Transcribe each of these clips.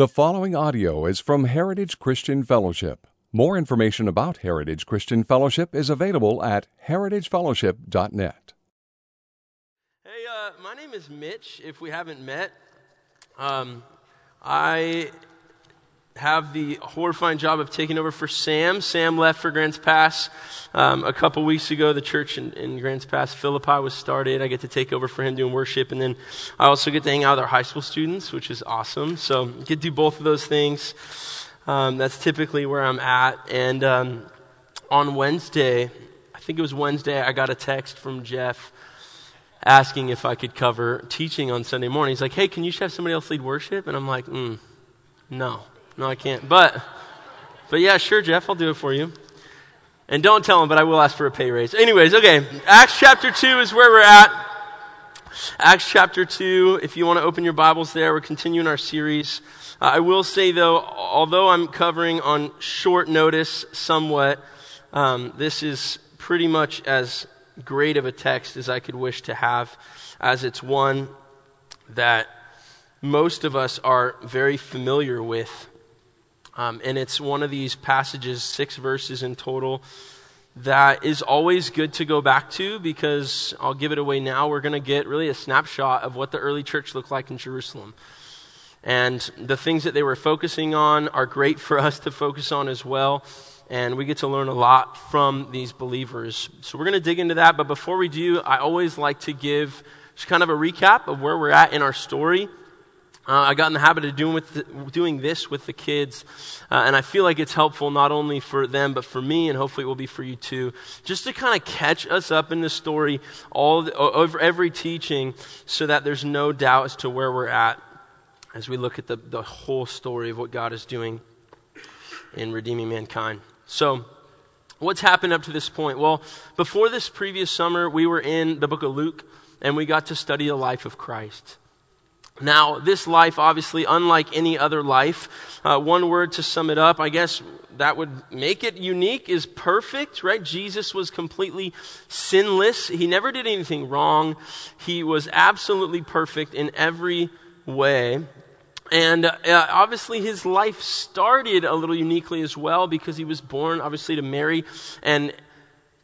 The following audio is from Heritage Christian Fellowship. More information about Heritage Christian Fellowship is available at heritagefellowship.net. Hey, uh, my name is Mitch. If we haven't met, um, I have the horrifying job of taking over for Sam. Sam left for Grants Pass um, a couple weeks ago. The church in, in, Grants Pass, Philippi, was started. I get to take over for him doing worship, and then I also get to hang out with our high school students, which is awesome. So get to do both of those things. Um, that's typically where I'm at. And um, on Wednesday, I think it was Wednesday, I got a text from Jeff asking if I could cover teaching on Sunday morning. He's like, "Hey, can you have somebody else lead worship?" And I'm like, mm, "No." No, I can't. But, but yeah, sure, Jeff, I'll do it for you. And don't tell him, but I will ask for a pay raise. Anyways, okay. Acts chapter 2 is where we're at. Acts chapter 2, if you want to open your Bibles there, we're continuing our series. Uh, I will say, though, although I'm covering on short notice somewhat, um, this is pretty much as great of a text as I could wish to have, as it's one that most of us are very familiar with. Um, and it's one of these passages, six verses in total, that is always good to go back to because I'll give it away now. We're going to get really a snapshot of what the early church looked like in Jerusalem. And the things that they were focusing on are great for us to focus on as well. And we get to learn a lot from these believers. So we're going to dig into that. But before we do, I always like to give just kind of a recap of where we're at in our story. Uh, I got in the habit of doing, the, doing this with the kids, uh, and I feel like it's helpful not only for them, but for me, and hopefully it will be for you too, just to kind of catch us up in the story all the, over every teaching so that there's no doubt as to where we're at as we look at the, the whole story of what God is doing in redeeming mankind. So, what's happened up to this point? Well, before this previous summer, we were in the book of Luke, and we got to study the life of Christ. Now, this life, obviously, unlike any other life, uh, one word to sum it up, I guess that would make it unique, is perfect, right? Jesus was completely sinless. He never did anything wrong. He was absolutely perfect in every way. And uh, obviously, his life started a little uniquely as well because he was born, obviously, to Mary. And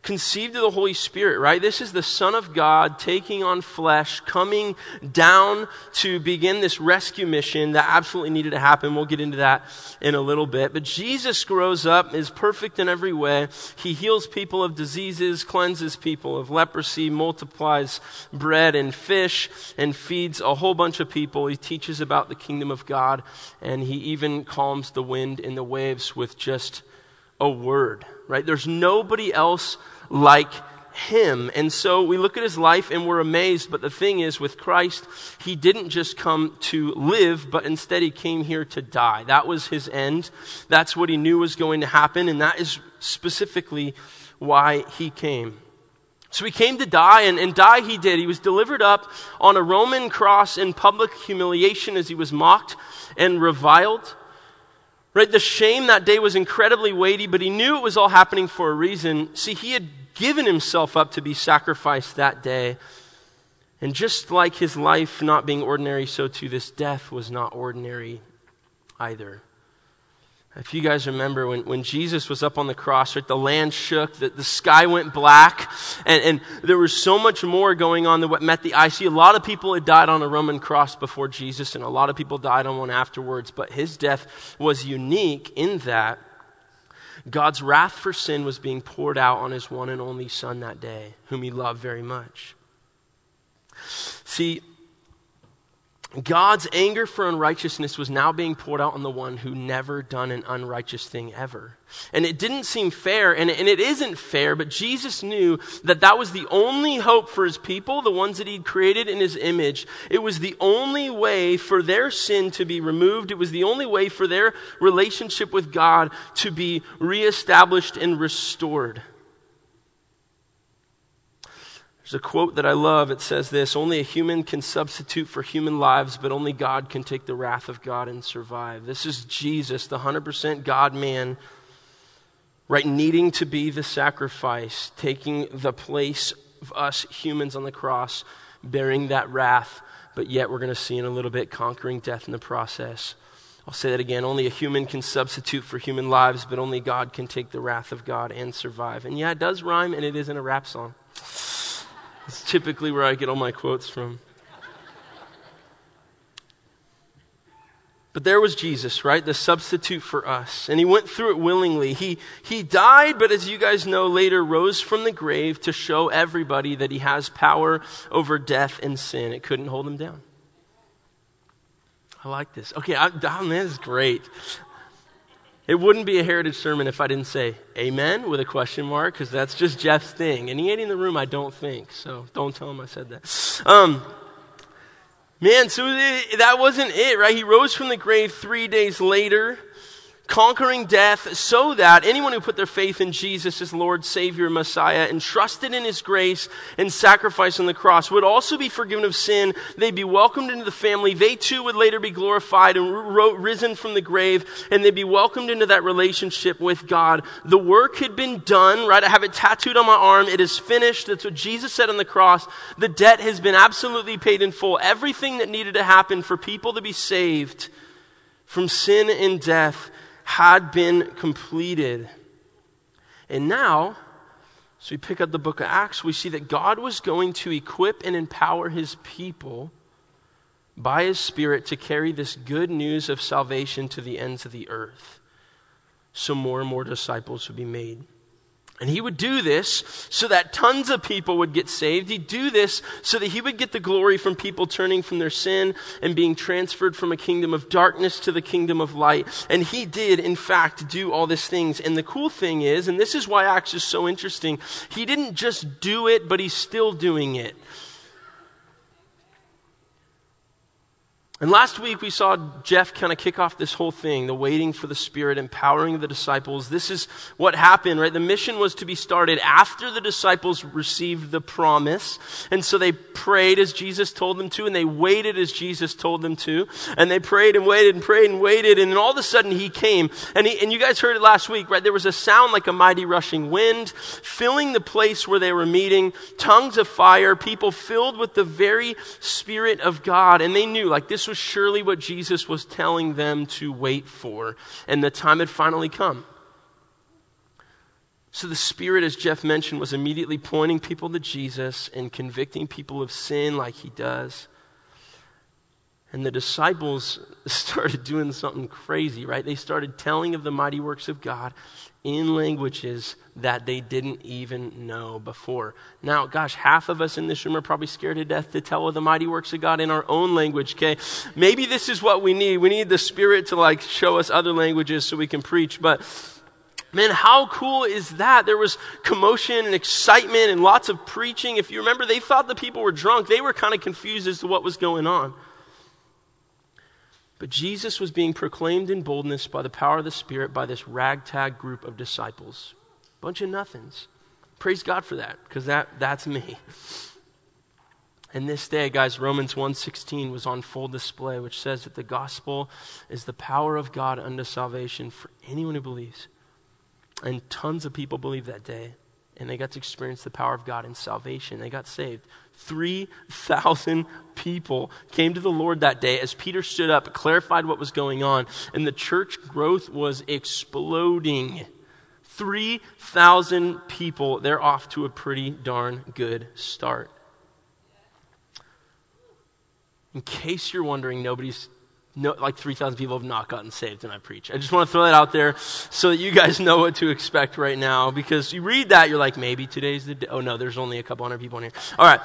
conceived of the Holy Spirit, right? This is the Son of God taking on flesh, coming down to begin this rescue mission that absolutely needed to happen. We'll get into that in a little bit. But Jesus grows up, is perfect in every way. He heals people of diseases, cleanses people of leprosy, multiplies bread and fish, and feeds a whole bunch of people. He teaches about the kingdom of God, and he even calms the wind and the waves with just a word, right? There's nobody else like him. And so we look at his life and we're amazed. But the thing is, with Christ, he didn't just come to live, but instead he came here to die. That was his end. That's what he knew was going to happen. And that is specifically why he came. So he came to die, and, and die he did. He was delivered up on a Roman cross in public humiliation as he was mocked and reviled. Right? The shame that day was incredibly weighty, but he knew it was all happening for a reason. See, he had given himself up to be sacrificed that day. And just like his life not being ordinary, so too this death was not ordinary either. If you guys remember when, when Jesus was up on the cross, right, the land shook, the, the sky went black, and, and there was so much more going on than what met the eye. See, a lot of people had died on a Roman cross before Jesus, and a lot of people died on one afterwards, but his death was unique in that God's wrath for sin was being poured out on his one and only Son that day, whom he loved very much. See, God's anger for unrighteousness was now being poured out on the one who never done an unrighteous thing ever. And it didn't seem fair, and, and it isn't fair, but Jesus knew that that was the only hope for his people, the ones that he'd created in his image. It was the only way for their sin to be removed. It was the only way for their relationship with God to be reestablished and restored. There's a quote that I love. It says this Only a human can substitute for human lives, but only God can take the wrath of God and survive. This is Jesus, the 100% God man, right? Needing to be the sacrifice, taking the place of us humans on the cross, bearing that wrath, but yet we're going to see in a little bit conquering death in the process. I'll say that again. Only a human can substitute for human lives, but only God can take the wrath of God and survive. And yeah, it does rhyme, and it isn't a rap song. It's typically where I get all my quotes from. But there was Jesus, right? The substitute for us. And he went through it willingly. He, he died, but as you guys know, later rose from the grave to show everybody that he has power over death and sin. It couldn't hold him down. I like this. Okay, I, oh, this is great. It wouldn't be a heritage sermon if I didn't say amen with a question mark, because that's just Jeff's thing. And he ain't in the room, I don't think. So don't tell him I said that. Um, man, so that wasn't it, right? He rose from the grave three days later conquering death so that anyone who put their faith in Jesus as Lord, Savior, Messiah, and trusted in His grace and sacrifice on the cross would also be forgiven of sin. They'd be welcomed into the family. They too would later be glorified and risen from the grave, and they'd be welcomed into that relationship with God. The work had been done, right? I have it tattooed on my arm. It is finished. That's what Jesus said on the cross. The debt has been absolutely paid in full. Everything that needed to happen for people to be saved from sin and death had been completed. And now, as we pick up the book of Acts, we see that God was going to equip and empower his people by his Spirit to carry this good news of salvation to the ends of the earth. So more and more disciples would be made. And he would do this so that tons of people would get saved. He'd do this so that he would get the glory from people turning from their sin and being transferred from a kingdom of darkness to the kingdom of light. And he did, in fact, do all these things. And the cool thing is, and this is why Acts is so interesting, he didn't just do it, but he's still doing it. And last week we saw Jeff kind of kick off this whole thing, the waiting for the Spirit, empowering the disciples. This is what happened, right? The mission was to be started after the disciples received the promise. And so they prayed as Jesus told them to, and they waited as Jesus told them to. And they prayed and waited and prayed and waited. And then all of a sudden he came. And, he, and you guys heard it last week, right? There was a sound like a mighty rushing wind, filling the place where they were meeting, tongues of fire, people filled with the very Spirit of God. And they knew, like, this was surely what Jesus was telling them to wait for, and the time had finally come. So the Spirit, as Jeff mentioned, was immediately pointing people to Jesus and convicting people of sin like he does. And the disciples started doing something crazy, right? They started telling of the mighty works of God in languages that they didn't even know before. Now, gosh, half of us in this room are probably scared to death to tell of the mighty works of God in our own language, okay? Maybe this is what we need. We need the Spirit to like show us other languages so we can preach, but Man, how cool is that? There was commotion and excitement and lots of preaching. If you remember, they thought the people were drunk. They were kind of confused as to what was going on. But Jesus was being proclaimed in boldness by the power of the Spirit by this ragtag group of disciples. Bunch of nothings. Praise God for that, because that, that's me. And this day, guys, Romans 1.16 was on full display, which says that the gospel is the power of God unto salvation for anyone who believes. And tons of people believed that day and they got to experience the power of God in salvation. They got saved. 3,000 people came to the Lord that day as Peter stood up, clarified what was going on, and the church growth was exploding. 3,000 people, they're off to a pretty darn good start. In case you're wondering, nobody's no, like 3,000 people have not gotten saved and I preach. I just want to throw that out there so that you guys know what to expect right now because you read that, you're like, maybe today's the day. Oh, no, there's only a couple hundred people in here. All right.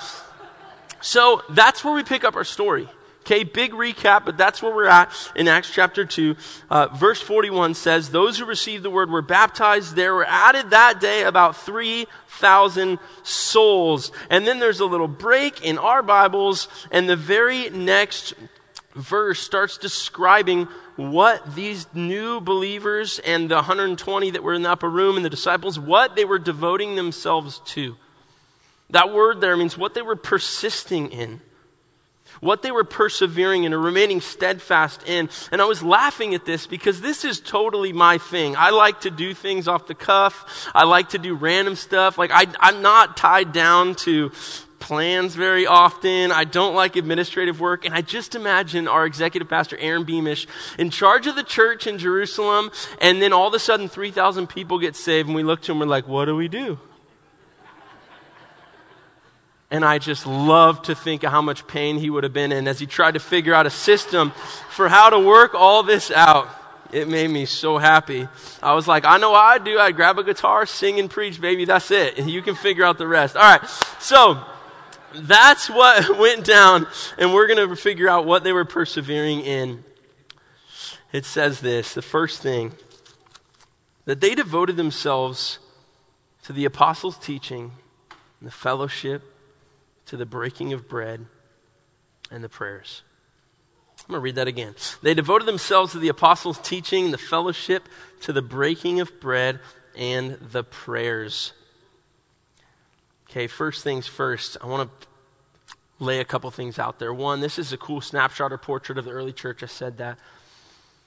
So that's where we pick up our story. Okay, big recap, but that's where we're at in Acts chapter 2. Uh, verse 41 says, Those who received the word were baptized. There were added that day about 3,000 souls. And then there's a little break in our Bibles, and the very next verse starts describing what these new believers and the 120 that were in the upper room and the disciples, what they were devoting themselves to. That word there means what they were persisting in, what they were persevering in or remaining steadfast in. And I was laughing at this because this is totally my thing. I like to do things off the cuff. I like to do random stuff. Like I, I'm not tied down to plans very often. I don't like administrative work. And I just imagine our executive pastor, Aaron Beamish, in charge of the church in Jerusalem. And then all of a sudden, 3,000 people get saved. And we look to him, and we're like, what do we do? And I just love to think of how much pain he would have been in as he tried to figure out a system for how to work all this out. It made me so happy. I was like, I know what I'd do. I'd grab a guitar, sing and preach, baby. That's it. You can figure out the rest. All right. So that's what went down, and we're going to figure out what they were persevering in. It says this the first thing that they devoted themselves to the apostles' teaching, and the fellowship, to the breaking of bread, and the prayers. I'm going to read that again. They devoted themselves to the apostles' teaching, the fellowship, to the breaking of bread, and the prayers. Okay, first things first, I want to lay a couple things out there. One, this is a cool snapshot or portrait of the early church. I said that.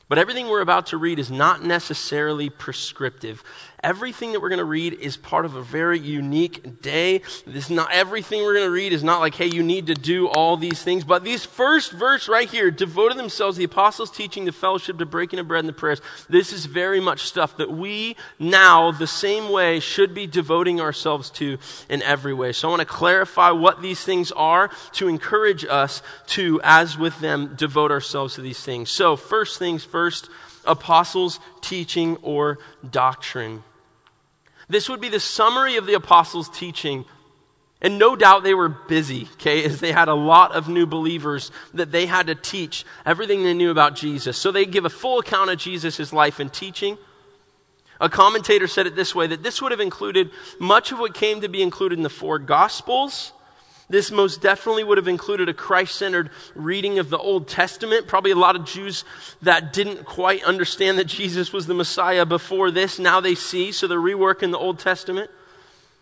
But everything we're about to read is not necessarily prescriptive. Everything that we're going to read is part of a very unique day. This not everything we're going to read is not like, hey, you need to do all these things. But these first verse right here, devoted themselves, the apostles teaching, the fellowship, to breaking of bread and the prayers. This is very much stuff that we now, the same way, should be devoting ourselves to in every way. So I want to clarify what these things are to encourage us to, as with them, devote ourselves to these things. So first things first, apostles' teaching or doctrine. This would be the summary of the apostles' teaching. And no doubt they were busy, okay, as they had a lot of new believers that they had to teach everything they knew about Jesus. So they give a full account of Jesus' life and teaching. A commentator said it this way that this would have included much of what came to be included in the four Gospels this most definitely would have included a Christ centered reading of the Old Testament. Probably a lot of Jews that didn't quite understand that Jesus was the Messiah before this, now they see, so they're reworking the Old Testament.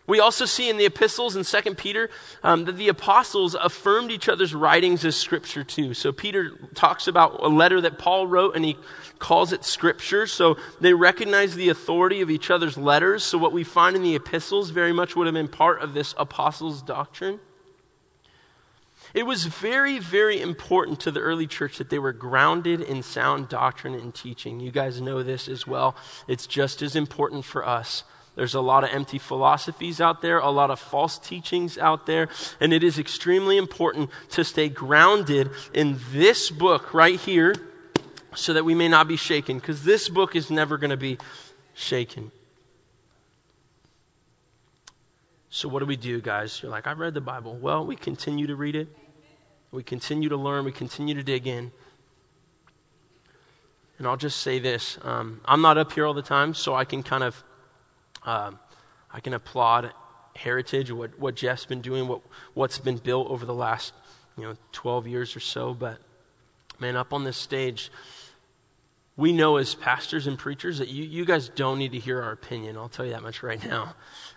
We also see in the epistles in 2 Peter um, that the apostles affirmed each other's writings as scripture too. So Peter talks about a letter that Paul wrote and he calls it scripture. So they recognize the authority of each other's letters. So what we find in the epistles very much would have been part of this apostles' doctrine. It was very, very important to the early church that they were grounded in sound doctrine and teaching. You guys know this as well. It's just as important for us. There's a lot of empty philosophies out there, a lot of false teachings out there, and it is extremely important to stay grounded in this book right here so that we may not be shaken, because this book is never going to be shaken. So, what do we do, guys? You're like, I've read the Bible. Well, we continue to read it. We continue to learn, we continue to dig in. And I'll just say this um, I'm not up here all the time, so I can kind of um, I can applaud heritage, what, what Jeff's been doing, what, what's been built over the last you know 12 years or so. But man, up on this stage, we know as pastors and preachers that you, you guys don't need to hear our opinion. I'll tell you that much right now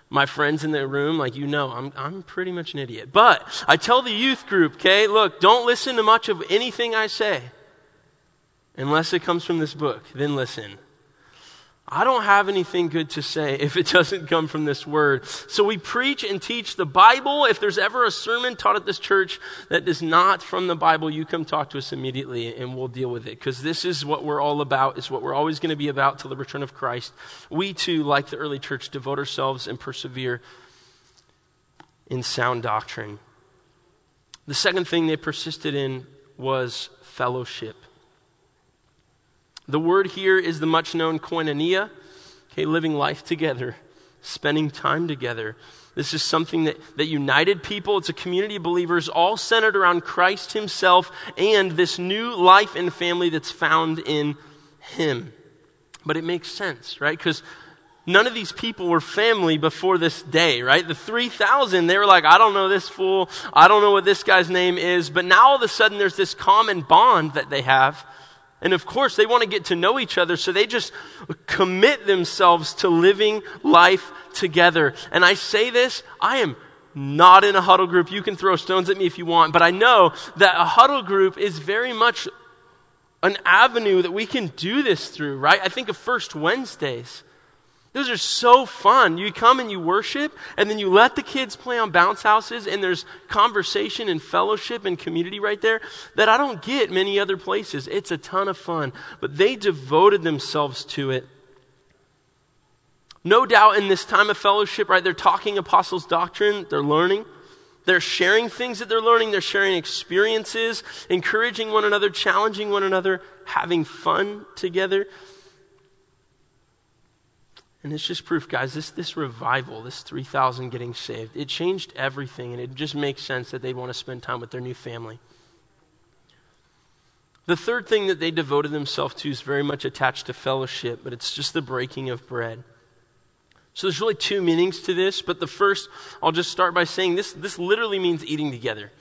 my friends in the room, like you know, I'm, I'm pretty much an idiot. But I tell the youth group, okay, look, don't listen to much of anything I say unless it comes from this book. Then listen. I don't have anything good to say if it doesn't come from this word. So we preach and teach the Bible. If there's ever a sermon taught at this church that is not from the Bible, you come talk to us immediately and we'll deal with it. Because this is what we're all about, is what we're always going to be about till the return of Christ. We too, like the early church, devote ourselves and persevere in sound doctrine. The second thing they persisted in was fellowship. The word here is the much known koinonia, okay, living life together, spending time together. This is something that, that united people. It's a community of believers all centered around Christ Himself and this new life and family that's found in Him. But it makes sense, right? Because none of these people were family before this day, right? The 3,000, they were like, I don't know this fool. I don't know what this guy's name is. But now all of a sudden there's this common bond that they have and of course, they want to get to know each other, so they just commit themselves to living life together. And I say this, I am not in a huddle group. You can throw stones at me if you want, but I know that a huddle group is very much an avenue that we can do this through, right? I think of First Wednesdays. Those are so fun. You come and you worship, and then you let the kids play on bounce houses, and there's conversation and fellowship and community right there that I don't get many other places. It's a ton of fun. But they devoted themselves to it. No doubt in this time of fellowship, right, they're talking apostles' doctrine, they're learning. They're sharing things that they're learning, they're sharing experiences, encouraging one another, challenging one another, having fun together. And it's just proof, guys, this, this revival, this 3,000 getting saved, it changed everything, and it just makes sense that they want to spend time with their new family. The third thing that they devoted themselves to is very much attached to fellowship, but it's just the breaking of bread. So there's really two meanings to this, but the first, I'll just start by saying this, this literally means eating together.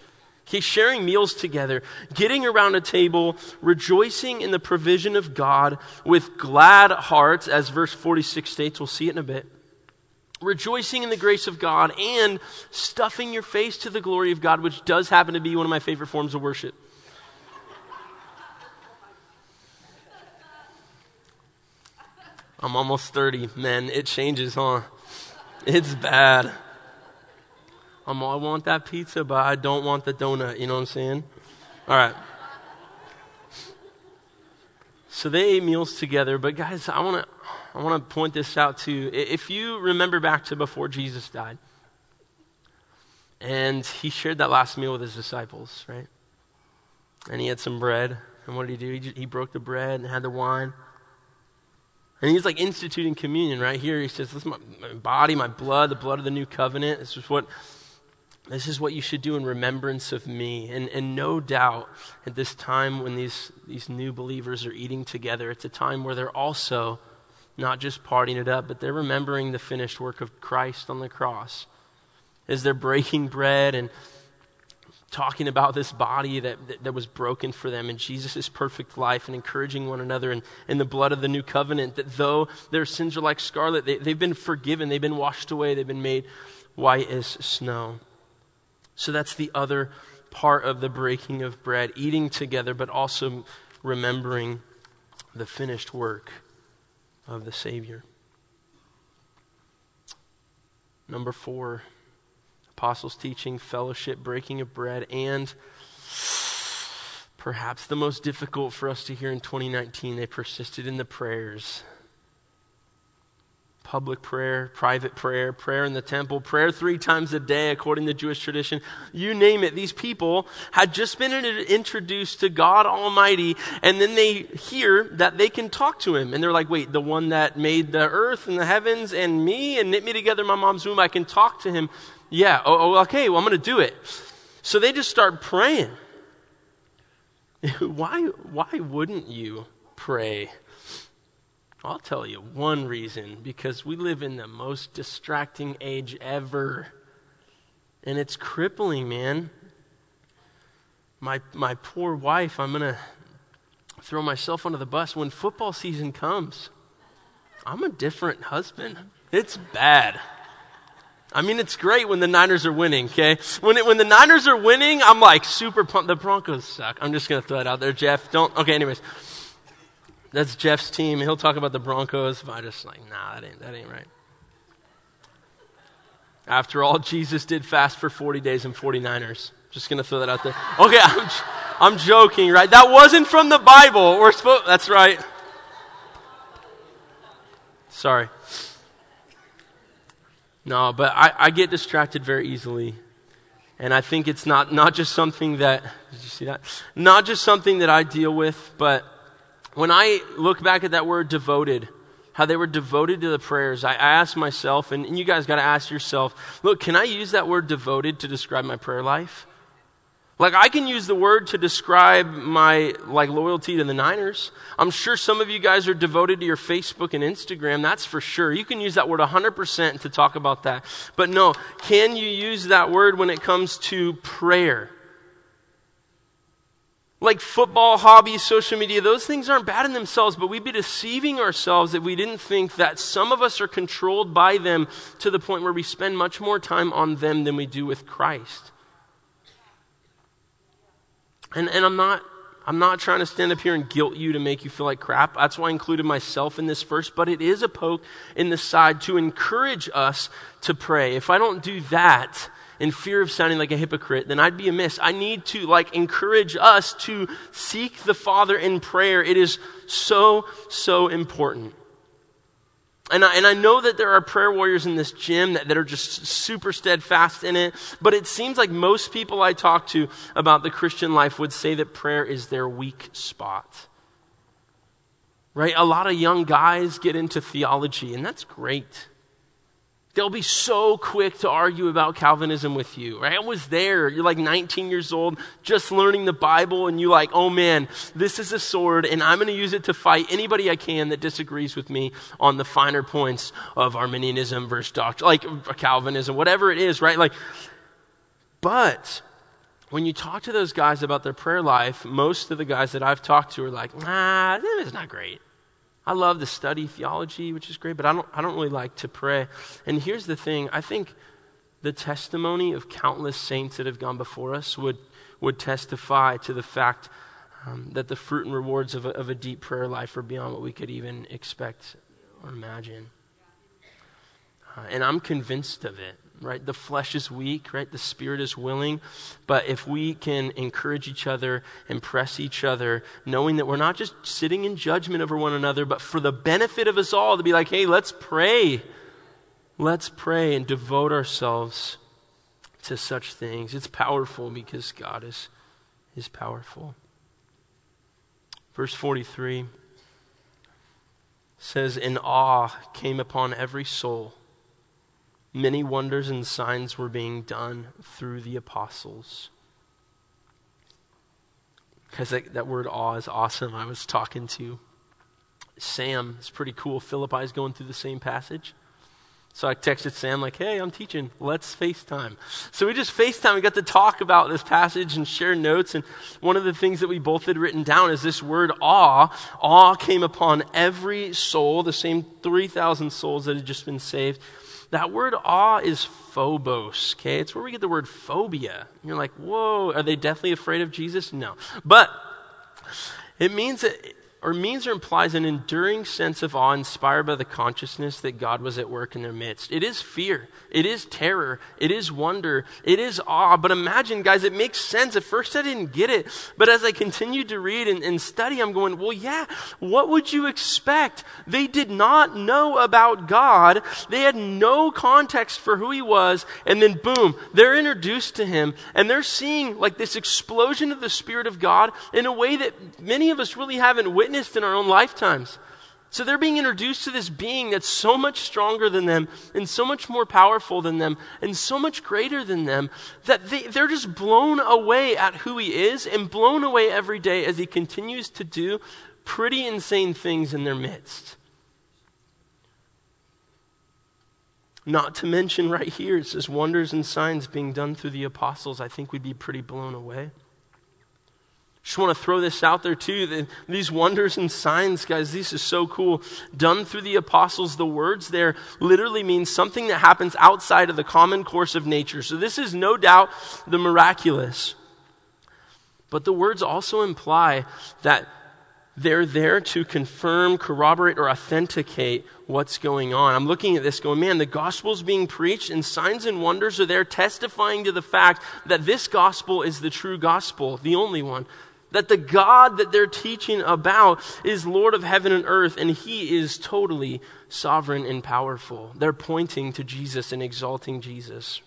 Okay, sharing meals together, getting around a table, rejoicing in the provision of God with glad hearts, as verse 46 states. We'll see it in a bit. Rejoicing in the grace of God and stuffing your face to the glory of God, which does happen to be one of my favorite forms of worship. I'm almost 30. Man, it changes, huh? It's bad. I'm, I want that pizza, but I don't want the donut. You know what I'm saying? All right. So they ate meals together. But guys, I want to I want to point this out too. If you remember back to before Jesus died, and he shared that last meal with his disciples, right? And he had some bread. And what did he do? He, he broke the bread and had the wine. And he's like instituting communion right here. He says, This is my, my body, my blood, the blood of the new covenant. This is what this is what you should do in remembrance of me. And, and no doubt, at this time when these, these new believers are eating together, it's a time where they're also not just partying it up, but they're remembering the finished work of Christ on the cross. As they're breaking bread and talking about this body that, that, that was broken for them and Jesus' perfect life and encouraging one another in, in the blood of the new covenant, that though their sins are like scarlet, they, they've been forgiven, they've been washed away, they've been made white as snow. So that's the other part of the breaking of bread, eating together, but also remembering the finished work of the Savior. Number four, apostles' teaching, fellowship, breaking of bread, and perhaps the most difficult for us to hear in 2019, they persisted in the prayers public prayer, private prayer, prayer in the temple, prayer three times a day according to Jewish tradition. You name it. These people had just been introduced to God Almighty, and then they hear that they can talk to Him. And they're like, wait, the one that made the earth and the heavens and me and knit me together in my mom's womb, I can talk to Him. Yeah, oh, oh okay, well, I'm going to do it. So they just start praying. why, why wouldn't you pray? I'll tell you one reason because we live in the most distracting age ever. And it's crippling, man. My, my poor wife, I'm going to throw myself under the bus. When football season comes, I'm a different husband. It's bad. I mean, it's great when the Niners are winning, okay? When, it, when the Niners are winning, I'm like super pumped. The Broncos suck. I'm just going to throw it out there, Jeff. Don't. Okay, anyways. That's Jeff's team. He'll talk about the Broncos. But I just like, nah, that ain't, that ain't right. After all, Jesus did fast for 40 days and 49ers. Just to throw that out there. Okay, I'm, I'm joking, right? That wasn't from the Bible. We're supposed, that's right. Sorry. No, but I, I get distracted very easily. And I think it's not, not just something that, did you see that? Not just something that I deal with, but when I look back at that word devoted, how they were devoted to the prayers, I, ask myself, and, and you guys got to ask yourself, look, can I use that word devoted to describe my prayer life? Like I can use the word to describe my like loyalty to the Niners. I'm sure some of you guys are devoted to your Facebook and Instagram. That's for sure. You can use that word 100% to talk about that. But no, can you use that word when it comes to prayer? Like football, hobbies, social media, those things aren't bad in themselves, but we'd be deceiving ourselves if we didn't think that some of us are controlled by them to the point where we spend much more time on them than we do with Christ. And, and I'm not I'm not trying to stand up here and guilt you to make you feel like crap. That's why I included myself in this verse, but it is a poke in the side to encourage us to pray. If I don't do that, in fear of sounding like a hypocrite, then I'd be amiss. I need to like encourage us to seek the Father in prayer. It is so, so important. And I, and I know that there are prayer warriors in this gym that, that are just super steadfast in it, but it seems like most people I talk to about the Christian life would say that prayer is their weak spot. Right? A lot of young guys get into theology, and that's great. They'll be so quick to argue about Calvinism with you, right? I was there. You're like 19 years old, just learning the Bible, and you're like, oh man, this is a sword, and I'm going to use it to fight anybody I can that disagrees with me on the finer points of Arminianism versus doctrine, like Calvinism, whatever it is, right? Like, but when you talk to those guys about their prayer life, most of the guys that I've talked to are like, nah, it's not great. I love to study theology, which is great, but I don't, I don't really like to pray. And here's the thing I think the testimony of countless saints that have gone before us would, would testify to the fact um, that the fruit and rewards of a, of a deep prayer life are beyond what we could even expect or imagine. Uh, and I'm convinced of it right? The flesh is weak, right? The spirit is willing. But if we can encourage each other and press each other, knowing that we're not just sitting in judgment over one another, but for the benefit of us all to be like, hey, let's pray. Let's pray and devote ourselves to such things. It's powerful because God is, is powerful. Verse 43 says, In awe came upon every soul many wonders and signs were being done through the apostles. Because that, that word awe is awesome. I was talking to Sam. It's pretty cool. Philippi is going through the same passage. So I texted Sam, like, hey, I'm teaching. Let's FaceTime. So we just FaceTime. We got to talk about this passage and share notes. And one of the things that we both had written down is this word awe. Awe came upon every soul, the same 3,000 souls that had just been saved. That word awe is phobos, okay? It's where we get the word phobia. You're like, whoa, are they deathly afraid of Jesus? No. But it means that or means or implies an enduring sense of awe inspired by the consciousness that God was at work in their midst. It is fear. It is terror. It is wonder. It is awe. But imagine, guys, it makes sense. At first I didn't get it. But as I continued to read and, and study, I'm going, well, yeah, what would you expect? They did not know about God. They had no context for who he was. And then boom, they're introduced to him and they're seeing like this explosion of the Spirit of God in a way that many of us really haven't witnessed witnessed in our own lifetimes. So they're being introduced to this being that's so much stronger than them and so much more powerful than them and so much greater than them that they, they're just blown away at who he is and blown away every day as he continues to do pretty insane things in their midst. Not to mention right here, it says wonders and signs being done through the apostles. I think we'd be pretty blown away. Just want to throw this out there too. these wonders and signs, guys, this is so cool. Done through the apostles, the words there literally means something that happens outside of the common course of nature. So this is no doubt the miraculous. But the words also imply that they're there to confirm, corroborate, or authenticate what's going on. I'm looking at this going, man, the gospel's being preached and signs and wonders are there testifying to the fact that this gospel is the true gospel, the only one that the God that they're teaching about is Lord of heaven and earth, and He is totally sovereign and powerful. They're pointing to Jesus and exalting Jesus.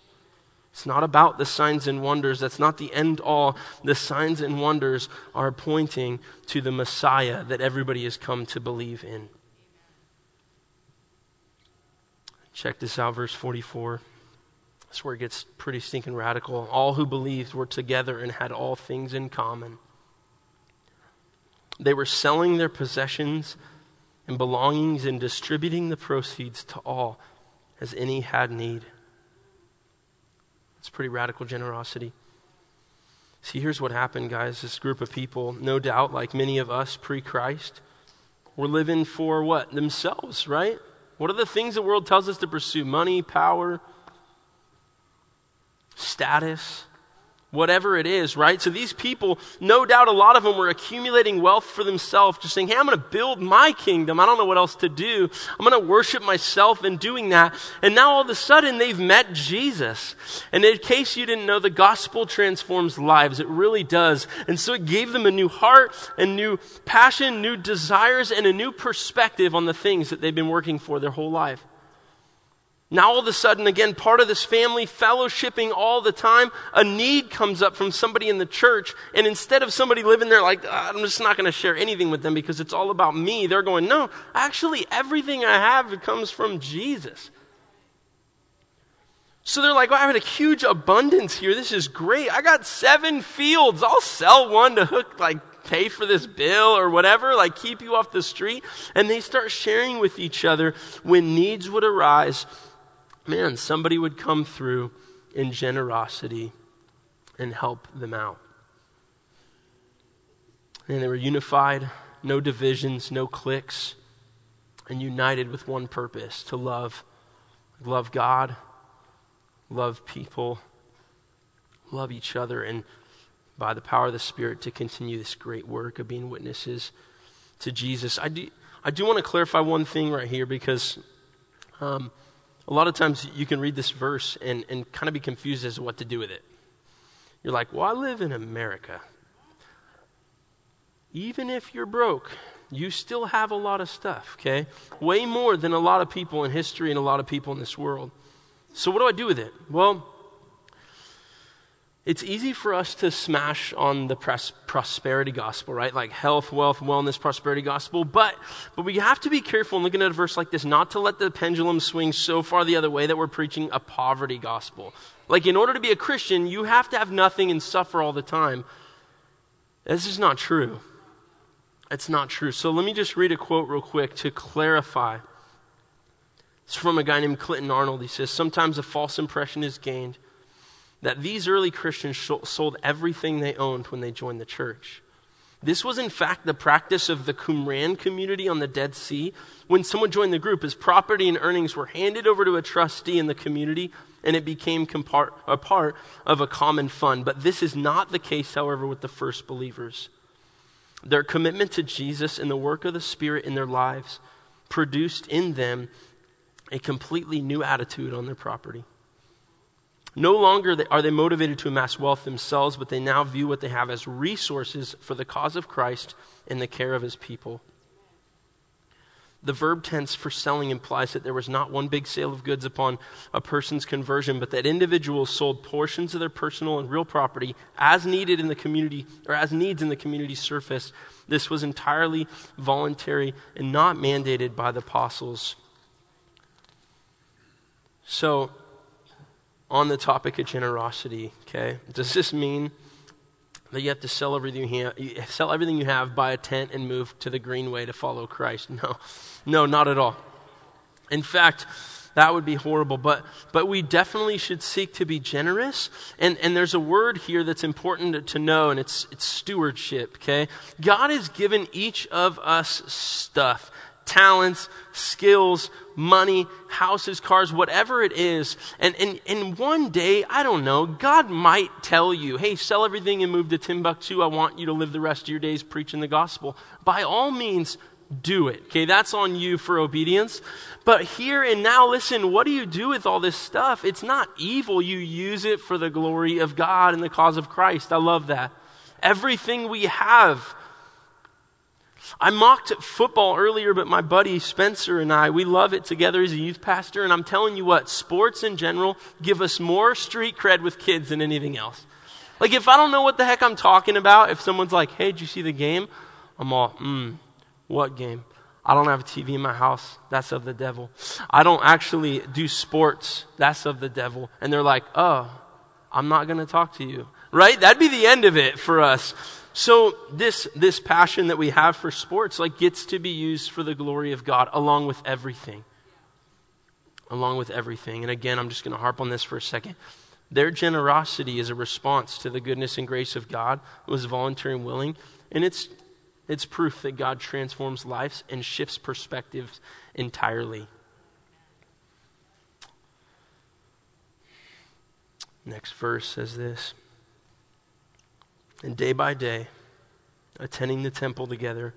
It's not about the signs and wonders. That's not the end all. The signs and wonders are pointing to the Messiah that everybody has come to believe in. Check this out, verse 44. That's where it gets pretty stinking radical. All who believed were together and had all things in common. They were selling their possessions and belongings and distributing the proceeds to all as any had need. It's pretty radical generosity. See, here's what happened, guys. This group of people, no doubt, like many of us pre Christ, were living for what? Themselves, right? What are the things the world tells us to pursue? Money, power, status. Whatever it is, right? So these people, no doubt a lot of them were accumulating wealth for themselves, just saying, hey, I'm going to build my kingdom. I don't know what else to do. I'm going to worship myself in doing that. And now all of a sudden they've met Jesus. And in case you didn't know, the gospel transforms lives. It really does. And so it gave them a new heart, a new passion, new desires, and a new perspective on the things that they've been working for their whole life. Now, all of a sudden, again, part of this family, fellowshipping all the time, a need comes up from somebody in the church. And instead of somebody living there like, ah, I'm just not going to share anything with them because it's all about me, they're going, no, actually, everything I have comes from Jesus. So they're like, I have a huge abundance here. This is great. I got seven fields. I'll sell one to hook, like, pay for this bill or whatever, like, keep you off the street. And they start sharing with each other when needs would arise man, somebody would come through in generosity and help them out. And they were unified, no divisions, no cliques, and united with one purpose to love. Love God, love people, love each other, and by the power of the Spirit to continue this great work of being witnesses to Jesus. I do, I do want to clarify one thing right here because um, a lot of times you can read this verse and, and kind of be confused as to what to do with it. You're like, well, I live in America. Even if you're broke, you still have a lot of stuff, okay? Way more than a lot of people in history and a lot of people in this world. So, what do I do with it? Well, it's easy for us to smash on the pros- prosperity gospel, right? Like health, wealth, wellness, prosperity gospel. But, but we have to be careful in looking at a verse like this, not to let the pendulum swing so far the other way that we're preaching a poverty gospel. Like, in order to be a Christian, you have to have nothing and suffer all the time. This is not true. It's not true. So let me just read a quote real quick to clarify. It's from a guy named Clinton Arnold. He says, Sometimes a false impression is gained that these early Christians sold everything they owned when they joined the church. This was, in fact, the practice of the Qumran community on the Dead Sea. When someone joined the group, his property and earnings were handed over to a trustee in the community, and it became compart- a part of a common fund. But this is not the case, however, with the first believers. Their commitment to Jesus and the work of the Spirit in their lives produced in them a completely new attitude on their property. No longer are they motivated to amass wealth themselves, but they now view what they have as resources for the cause of Christ and the care of his people. The verb tense for selling implies that there was not one big sale of goods upon a person's conversion, but that individuals sold portions of their personal and real property as needed in the community, or as needs in the community surface. This was entirely voluntary and not mandated by the apostles. So, on the topic of generosity, okay? Does this mean that you have to sell everything you have, sell everything you have, buy a tent, and move to the Greenway to follow Christ? No, no, not at all. In fact, that would be horrible. But, but we definitely should seek to be generous. And, and there's a word here that's important to know, and it's, it's stewardship, okay? God has given each of us stuff talents, skills, money, houses, cars, whatever it is. And, and, and one day, I don't know, God might tell you, hey, sell everything and move to Timbuktu. I want you to live the rest of your days preaching the gospel. By all means, do it. Okay, that's on you for obedience. But here and now, listen, what do you do with all this stuff? It's not evil. You use it for the glory of God and the cause of Christ. I love that. Everything we have I mocked at football earlier, but my buddy Spencer and I, we love it together as a youth pastor. And I'm telling you what, sports in general give us more street cred with kids than anything else. Like, if I don't know what the heck I'm talking about, if someone's like, hey, did you see the game? I'm all, hmm, what game? I don't have a TV in my house. That's of the devil. I don't actually do sports. That's of the devil. And they're like, oh, I'm not going to talk to you. Right? That'd be the end of it for us. So this, this passion that we have for sports, like, gets to be used for the glory of God along with everything. Along with everything. And again, I'm just going to harp on this for a second. Their generosity is a response to the goodness and grace of God. It was voluntary and willing. And it's, it's proof that God transforms lives and shifts perspectives entirely. Next verse says this And day by day, attending the temple together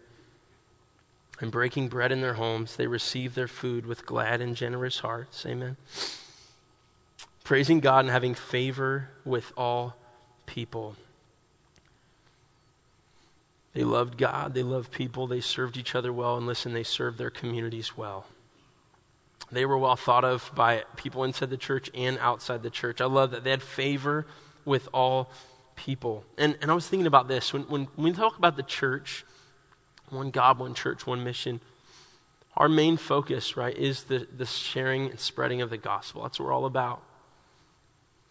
and breaking bread in their homes, they received their food with glad and generous hearts. Amen. Praising God and having favor with all people. They loved God, they loved people, they served each other well, and listen, they served their communities well. They were well thought of by people inside the church and outside the church. I love that they had favor with all people. And, and I was thinking about this. When, when, when we talk about the church, one God, one church, one mission, our main focus, right, is the, the sharing and spreading of the gospel. That's what we're all about.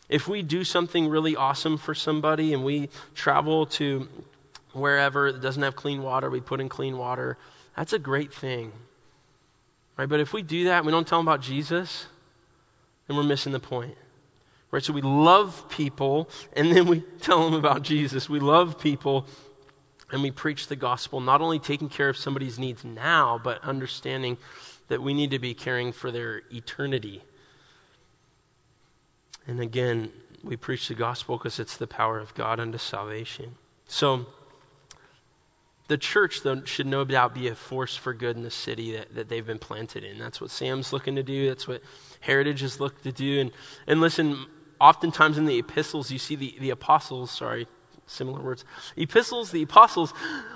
If we do something really awesome for somebody and we travel to wherever that doesn't have clean water, we put in clean water, that's a great thing. Right? But if we do that and we don't tell them about Jesus, then we're missing the point. Right? So we love people and then we tell them about Jesus. We love people and we preach the gospel, not only taking care of somebody's needs now, but understanding that we need to be caring for their eternity. And again, we preach the gospel because it's the power of God unto salvation. So, the church, though, should no doubt be a force for good in the city that, that they've been planted in. That's what Sam's looking to do. That's what Heritage is looking to do. And, and listen, oftentimes in the epistles, you see the, the apostles, sorry, similar words. Epistles, the apostles,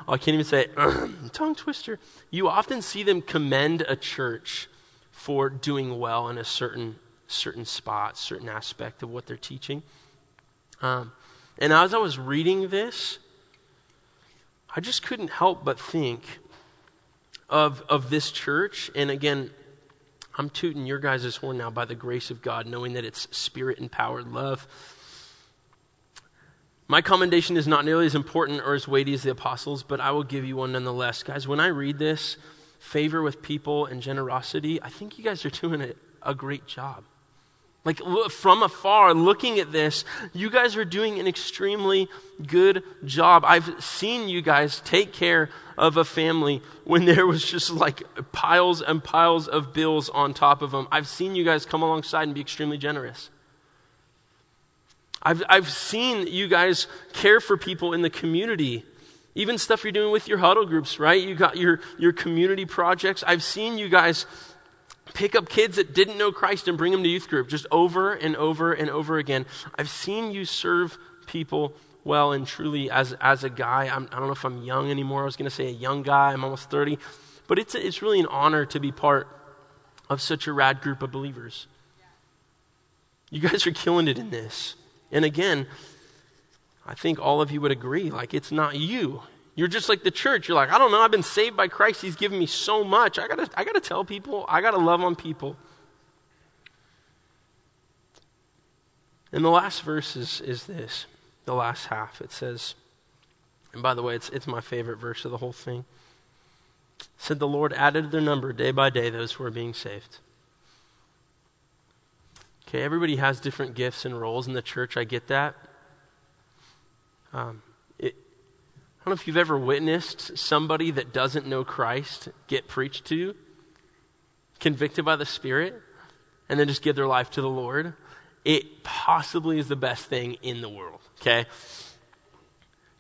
oh, I can't even say it, tongue twister. You often see them commend a church for doing well in a certain, certain spot, certain aspect of what they're teaching. Um, and as I was reading this, I just couldn't help but think of, of this church. And again, I'm tooting your guys' horn now by the grace of God, knowing that it's spirit empowered love. My commendation is not nearly as important or as weighty as the apostles, but I will give you one nonetheless. Guys, when I read this, favor with people and generosity, I think you guys are doing a, a great job. Like from afar, looking at this, you guys are doing an extremely good job. I've seen you guys take care of a family when there was just like piles and piles of bills on top of them. I've seen you guys come alongside and be extremely generous. I've, I've seen you guys care for people in the community. Even stuff you're doing with your huddle groups, right? You got your, your community projects. I've seen you guys pick up kids that didn't know Christ and bring them to youth group just over and over and over again. I've seen you serve people well and truly as, as a guy. I'm, I do not know if I'm young anymore. I was going to say a young guy. I'm almost 30. But it's, it's really an honor to be part of such a rad group of believers. You guys are killing it in this. And again, I think all of you would agree like, it's not you, you're just like the church. You're like, I don't know, I've been saved by Christ. He's given me so much. I gotta, I gotta tell people, I gotta love on people. And the last verse is, is this, the last half. It says, and by the way, it's, it's my favorite verse of the whole thing. It said, The Lord added to their number day by day those who are being saved. Okay, everybody has different gifts and roles in the church. I get that. Um, I don't know if you've ever witnessed somebody that doesn't know Christ get preached to, convicted by the Spirit, and then just give their life to the Lord. It possibly is the best thing in the world, okay?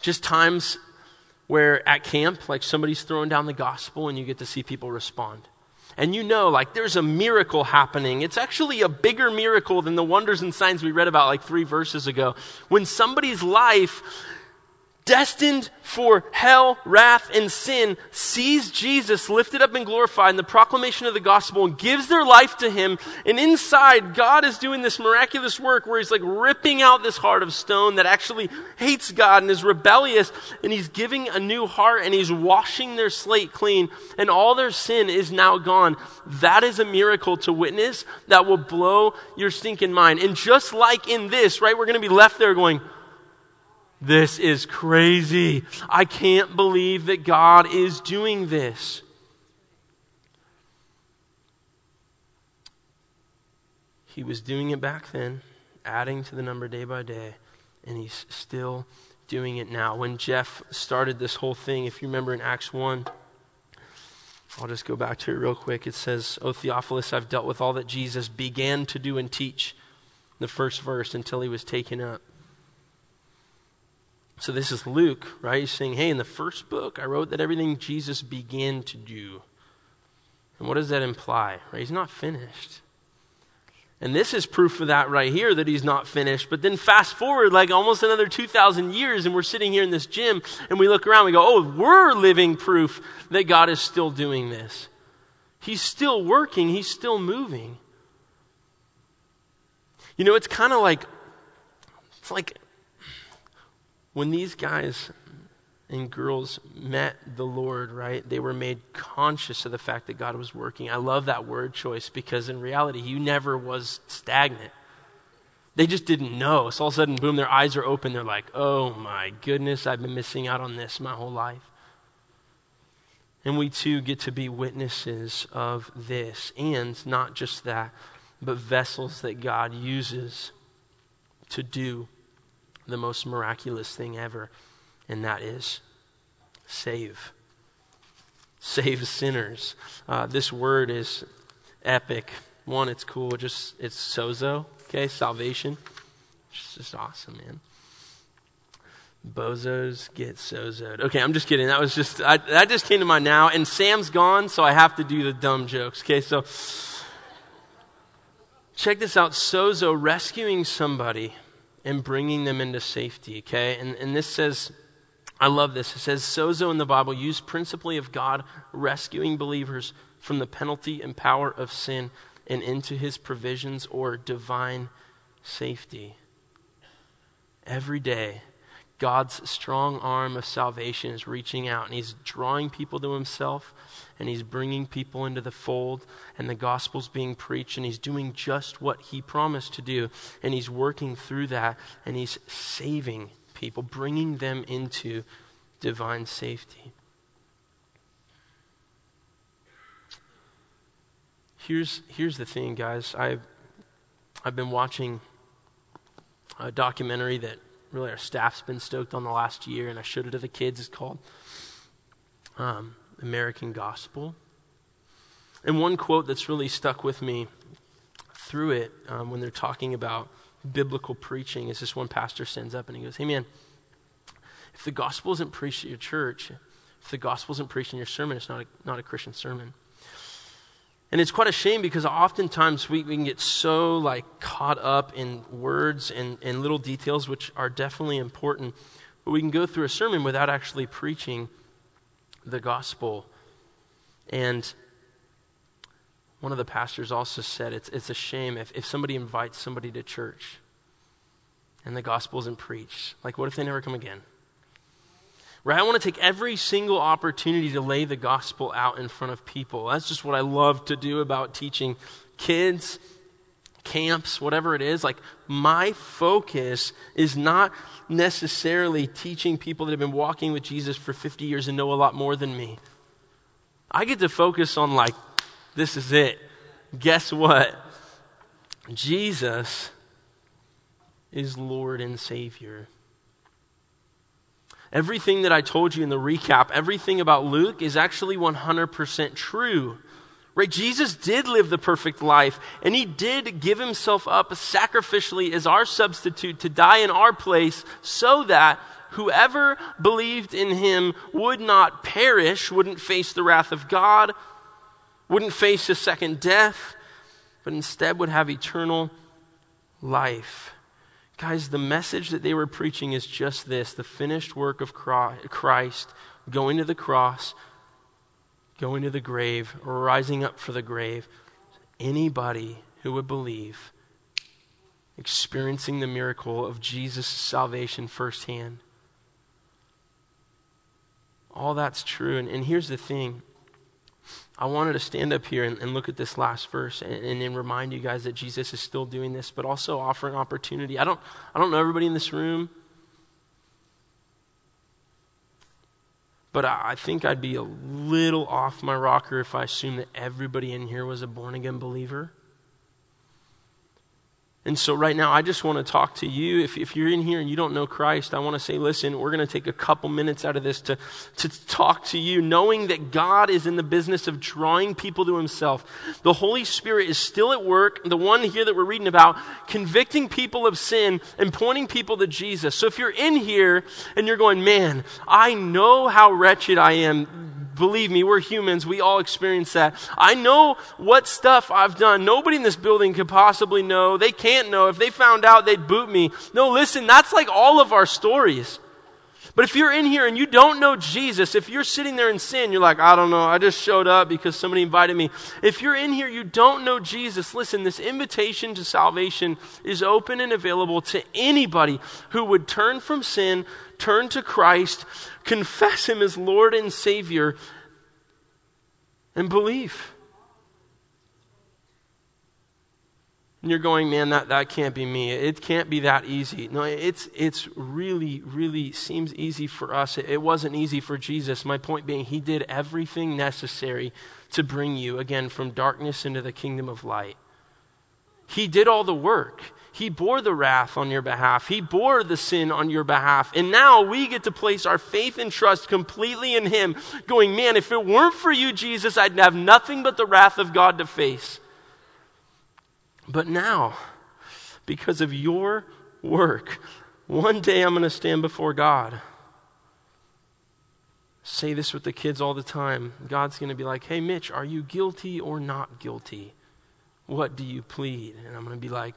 Just times where at camp, like somebody's throwing down the gospel and you get to see people respond. And you know, like, there's a miracle happening. It's actually a bigger miracle than the wonders and signs we read about like three verses ago. When somebody's life destined for hell, wrath, and sin, sees Jesus lifted up and glorified in the proclamation of the gospel and gives their life to him. And inside, God is doing this miraculous work where he's like ripping out this heart of stone that actually hates God and is rebellious. And he's giving a new heart and he's washing their slate clean. And all their sin is now gone. That is a miracle to witness that will blow your stinking mind. And just like in this, right, we're going to be left there going, this is crazy. I can't believe that God is doing this. He was doing it back then, adding to the number day by day, and he's still doing it now. When Jeff started this whole thing, if you remember in Acts 1, I'll just go back to it real quick. It says, O Theophilus, I've dealt with all that Jesus began to do and teach, the first verse, until he was taken up. So this is Luke, right? He's saying, hey, in the first book, I wrote that everything Jesus began to do. And what does that imply? Right? He's not finished. And this is proof of that right here that he's not finished. But then fast forward like almost another 2,000 years, and we're sitting here in this gym, and we look around, we go, oh, we're living proof that God is still doing this. He's still working, he's still moving. You know, it's kind of like, it's like when these guys and girls met the Lord, right, they were made conscious of the fact that God was working. I love that word choice because in reality, He never was stagnant. They just didn't know. So all of a sudden, boom, their eyes are open. They're like, oh my goodness, I've been missing out on this my whole life. And we too get to be witnesses of this. And not just that, but vessels that God uses to do the most miraculous thing ever, and that is save. Save sinners. Uh, this word is epic. One, it's cool. Just it's sozo. Okay, salvation. It's just awesome, man. Bozos get sozoed. Okay, I'm just kidding. That was just I, that just came to mind now. And Sam's gone, so I have to do the dumb jokes. Okay, so check this out. Sozo rescuing somebody and bringing them into safety, okay? And, and this says, I love this. It says, sozo in the Bible used principally of God rescuing believers from the penalty and power of sin and into his provisions or divine safety. Every day, God's strong arm of salvation is reaching out and he's drawing people to himself and he's bringing people into the fold and the gospel's being preached and he's doing just what he promised to do and he's working through that and he's saving people bringing them into divine safety. Here's here's the thing guys. I i've been watching a documentary that really our staff's been stoked on the last year and i showed it to the kids. It's called um, American gospel. And one quote that's really stuck with me through it um, when they're talking about biblical preaching is this one pastor stands up and he goes, Hey man, if the gospel isn't preached at your church, if the gospel isn't preached in your sermon, it's not a, not a Christian sermon. And it's quite a shame because oftentimes we, we can get so like caught up in words and, and little details which are definitely important, but we can go through a sermon without actually preaching the gospel. And one of the pastors also said it's, it's a shame if, if somebody invites somebody to church and the gospel isn't preached. Like, what if they never come again? Right? I want to take every single opportunity to lay the gospel out in front of people. That's just what I love to do about teaching kids, camps, whatever it is. Like, my focus is not necessarily teaching people that have been walking with Jesus for 50 years and know a lot more than me. I get to focus on, like, this is it. Guess what? Jesus is Lord and Savior. Everything that I told you in the recap, everything about Luke is actually 100% true. Right? Jesus did live the perfect life, and he did give himself up sacrificially as our substitute to die in our place so that whoever believed in him would not perish, wouldn't face the wrath of God, wouldn't face a second death, but instead would have eternal life. Guys, the message that they were preaching is just this the finished work of Christ, going to the cross going to the grave, rising up for the grave. Anybody who would believe, experiencing the miracle of Jesus' salvation firsthand. All that's true. And, and here's the thing I wanted to stand up here and, and look at this last verse and, and, and, remind you guys that Jesus is still doing this, but also offer an opportunity. I don't, I don't know everybody in this room. But I think I'd be a little off my rocker if I assumed that everybody in here was a born again believer. And so, right now, I just want to talk to you. If, if you're in here and you don't know Christ, I want to say, listen, we're going to take a couple minutes out of this to, to talk to you, knowing that God is in the business of drawing people to Himself. The Holy Spirit is still at work, the one here that we're reading about, convicting people of sin and pointing people to Jesus. So, if you're in here and you're going, man, I know how wretched I am, believe me, we're humans. We all experience that. I know what stuff I've done. Nobody in this building could possibly know. They can't know. If they found out, they'd boot me. No, listen, that's like all of our stories. But if you're in here and you don't know Jesus, if you're sitting there in sin, you're like, I don't know, I just showed up because somebody invited me. If you're in here, you don't know Jesus, listen, this invitation to salvation is open and available to anybody who would turn from sin, turn to Christ, confess Him as Lord and Savior, and believe. And you're going, man, that, that can't be me. It can't be that easy. No, it's, it's really, really seems easy for us. It, it wasn't easy for Jesus. My point being, he did everything necessary to bring you, again, from darkness into the kingdom of light. He did all the work. He bore the wrath on your behalf. He bore the sin on your behalf. And now we get to place our faith and trust completely in Him, going, man, if it weren't for you, Jesus, I'd have nothing but the wrath of God to face. But now, because of your work, one day I'm going to stand before God. Say this with the kids all the time. God's going to be like, hey, Mitch, are you guilty or not guilty? What do you plead? And I'm going to be like,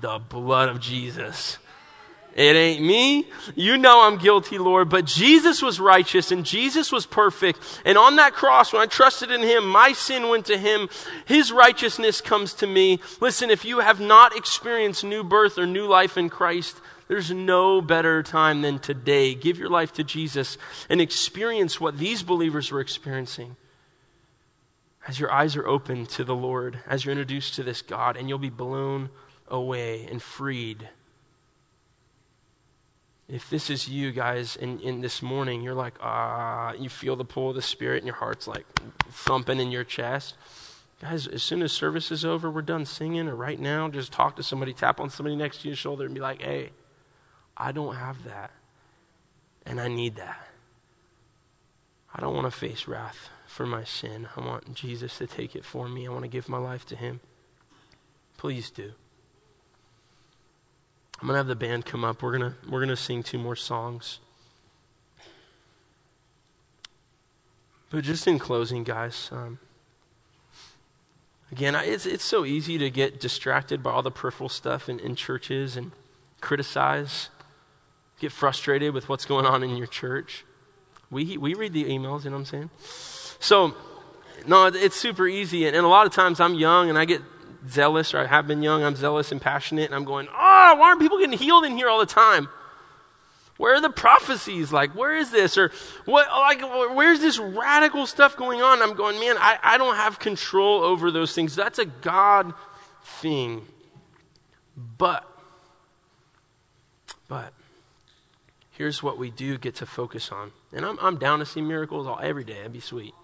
the blood of Jesus. It ain't me. You know I'm guilty, Lord. But Jesus was righteous and Jesus was perfect. And on that cross, when I trusted in Him, my sin went to Him. His righteousness comes to me. Listen, if you have not experienced new birth or new life in Christ, there's no better time than today. Give your life to Jesus and experience what these believers were experiencing. As your eyes are open to the Lord, as you're introduced to this God, and you'll be blown away and freed if this is you guys in, in this morning, you're like, ah, you feel the pull of the Spirit and your heart's like thumping in your chest. Guys, as soon as service is over, we're done singing, or right now, just talk to somebody, tap on somebody next to your shoulder, and be like, hey, I don't have that, and I need that. I don't want to face wrath for my sin. I want Jesus to take it for me. I want to give my life to Him. Please do. I'm to have the band come up. We're to we're to sing two more songs. But just in closing, guys, um, again, it's, it's so easy to get distracted by all the peripheral stuff in, in churches and criticize, get frustrated with what's going on in your church. We, we read the emails, you know what I'm saying? So, no, it's super easy. And, and a lot of times I'm young and I get zealous, or I have been young, I'm zealous and passionate, and I'm going, oh, why aren't people getting healed in here all the time? Where are the prophecies? Like, where is this? Or what, like, where's this radical stuff going on? I'm going, man, I, I don't have control over those things. That's a God thing. But, but, here's what we do get to focus on. And I'm, I'm down to see miracles all, every day. That'd be sweet.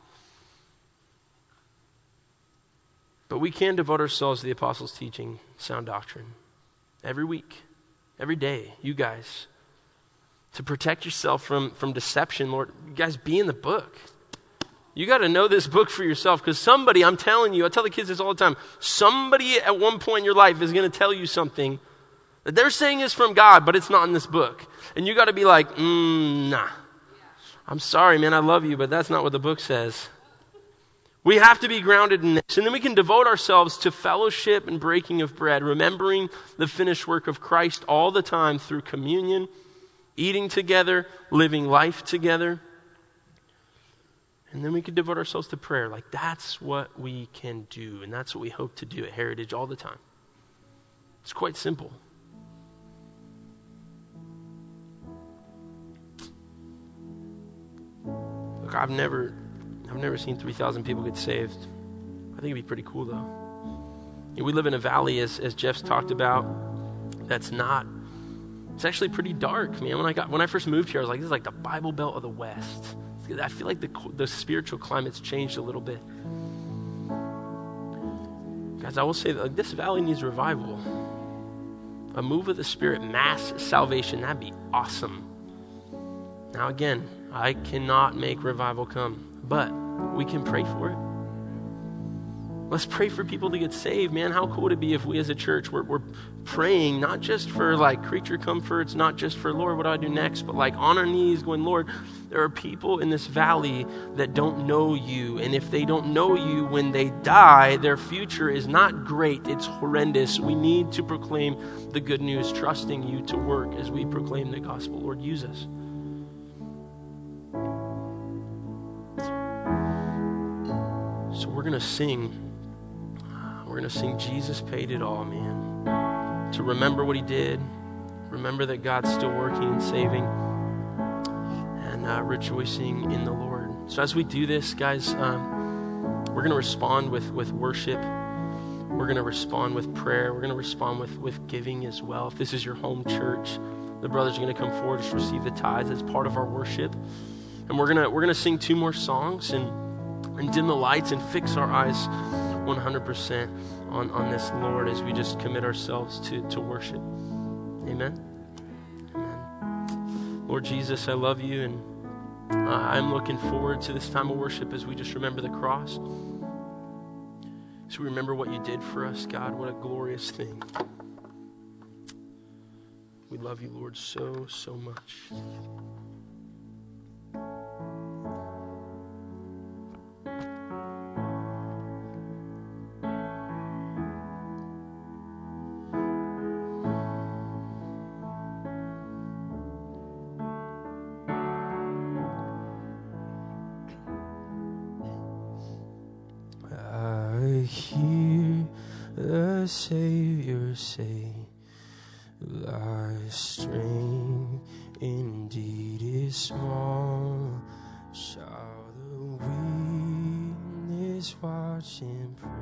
But we can devote ourselves to the apostles' teaching, sound doctrine, every week, every day, you guys. To protect yourself from, from deception, Lord, you guys be in the book. You got to know this book for yourself because somebody, I'm telling you, I tell the kids this all the time, somebody at one point in your life is going to tell you something that they're saying is from God, but it's not in this book. And you got to be like, mm, nah. I'm sorry, man, I love you, but that's not what the book says. We have to be grounded in this. And then we can devote ourselves to fellowship and breaking of bread, remembering the finished work of Christ all the time through communion, eating together, living life together. And then we can devote ourselves to prayer. Like that's what we can do. And that's what we hope to do at Heritage all the time. It's quite simple. Look, I've never I've never seen 3,000 people get saved. I think it'd be pretty cool, though. we live in a valley, as, as Jeff's talked about, that's not, it's actually pretty dark, man. When I, got, when I first moved here, I was like, this is like the Bible Belt of the West. I feel like the, the spiritual climate's changed a little bit. Guys, I will say that like, this valley needs revival. a move of the Spirit, mass salvation, that'd be awesome. Now, again, I cannot make revival come, but we can pray for it. Let's pray for people to get saved, man. How cool would it be if we as a church were, were praying not just for like creature comforts, not just for Lord, what do I do next, but like on our knees going, Lord, there are people in this valley that don't know you. And if they don't know you when they die, their future is not great, it's horrendous. We need to proclaim the good news, trusting you to work as we proclaim the gospel. Lord, use us. So we're going to sing. We're going to sing Jesus paid it all, man. To remember what he did, remember that God's still working and saving, and uh, rejoicing in the Lord. So as we do this, guys, um, we're going to respond with, with worship. We're going to respond with prayer. We're going to respond with, with giving as well. If this is your home church, the brothers are going to come forward to receive the tithes as part of our worship. And we're going to, we're going to sing two more songs and, and dim the lights and fix our eyes 100% on, on this Lord as we just commit ourselves to, to worship. Amen. Amen. Lord Jesus, I love you, and uh, I'm looking forward to this time of worship as we just remember the cross. So we remember what you did for us, God. What a glorious thing. We love you, Lord, so, so much. Shall the weakness watch and pray?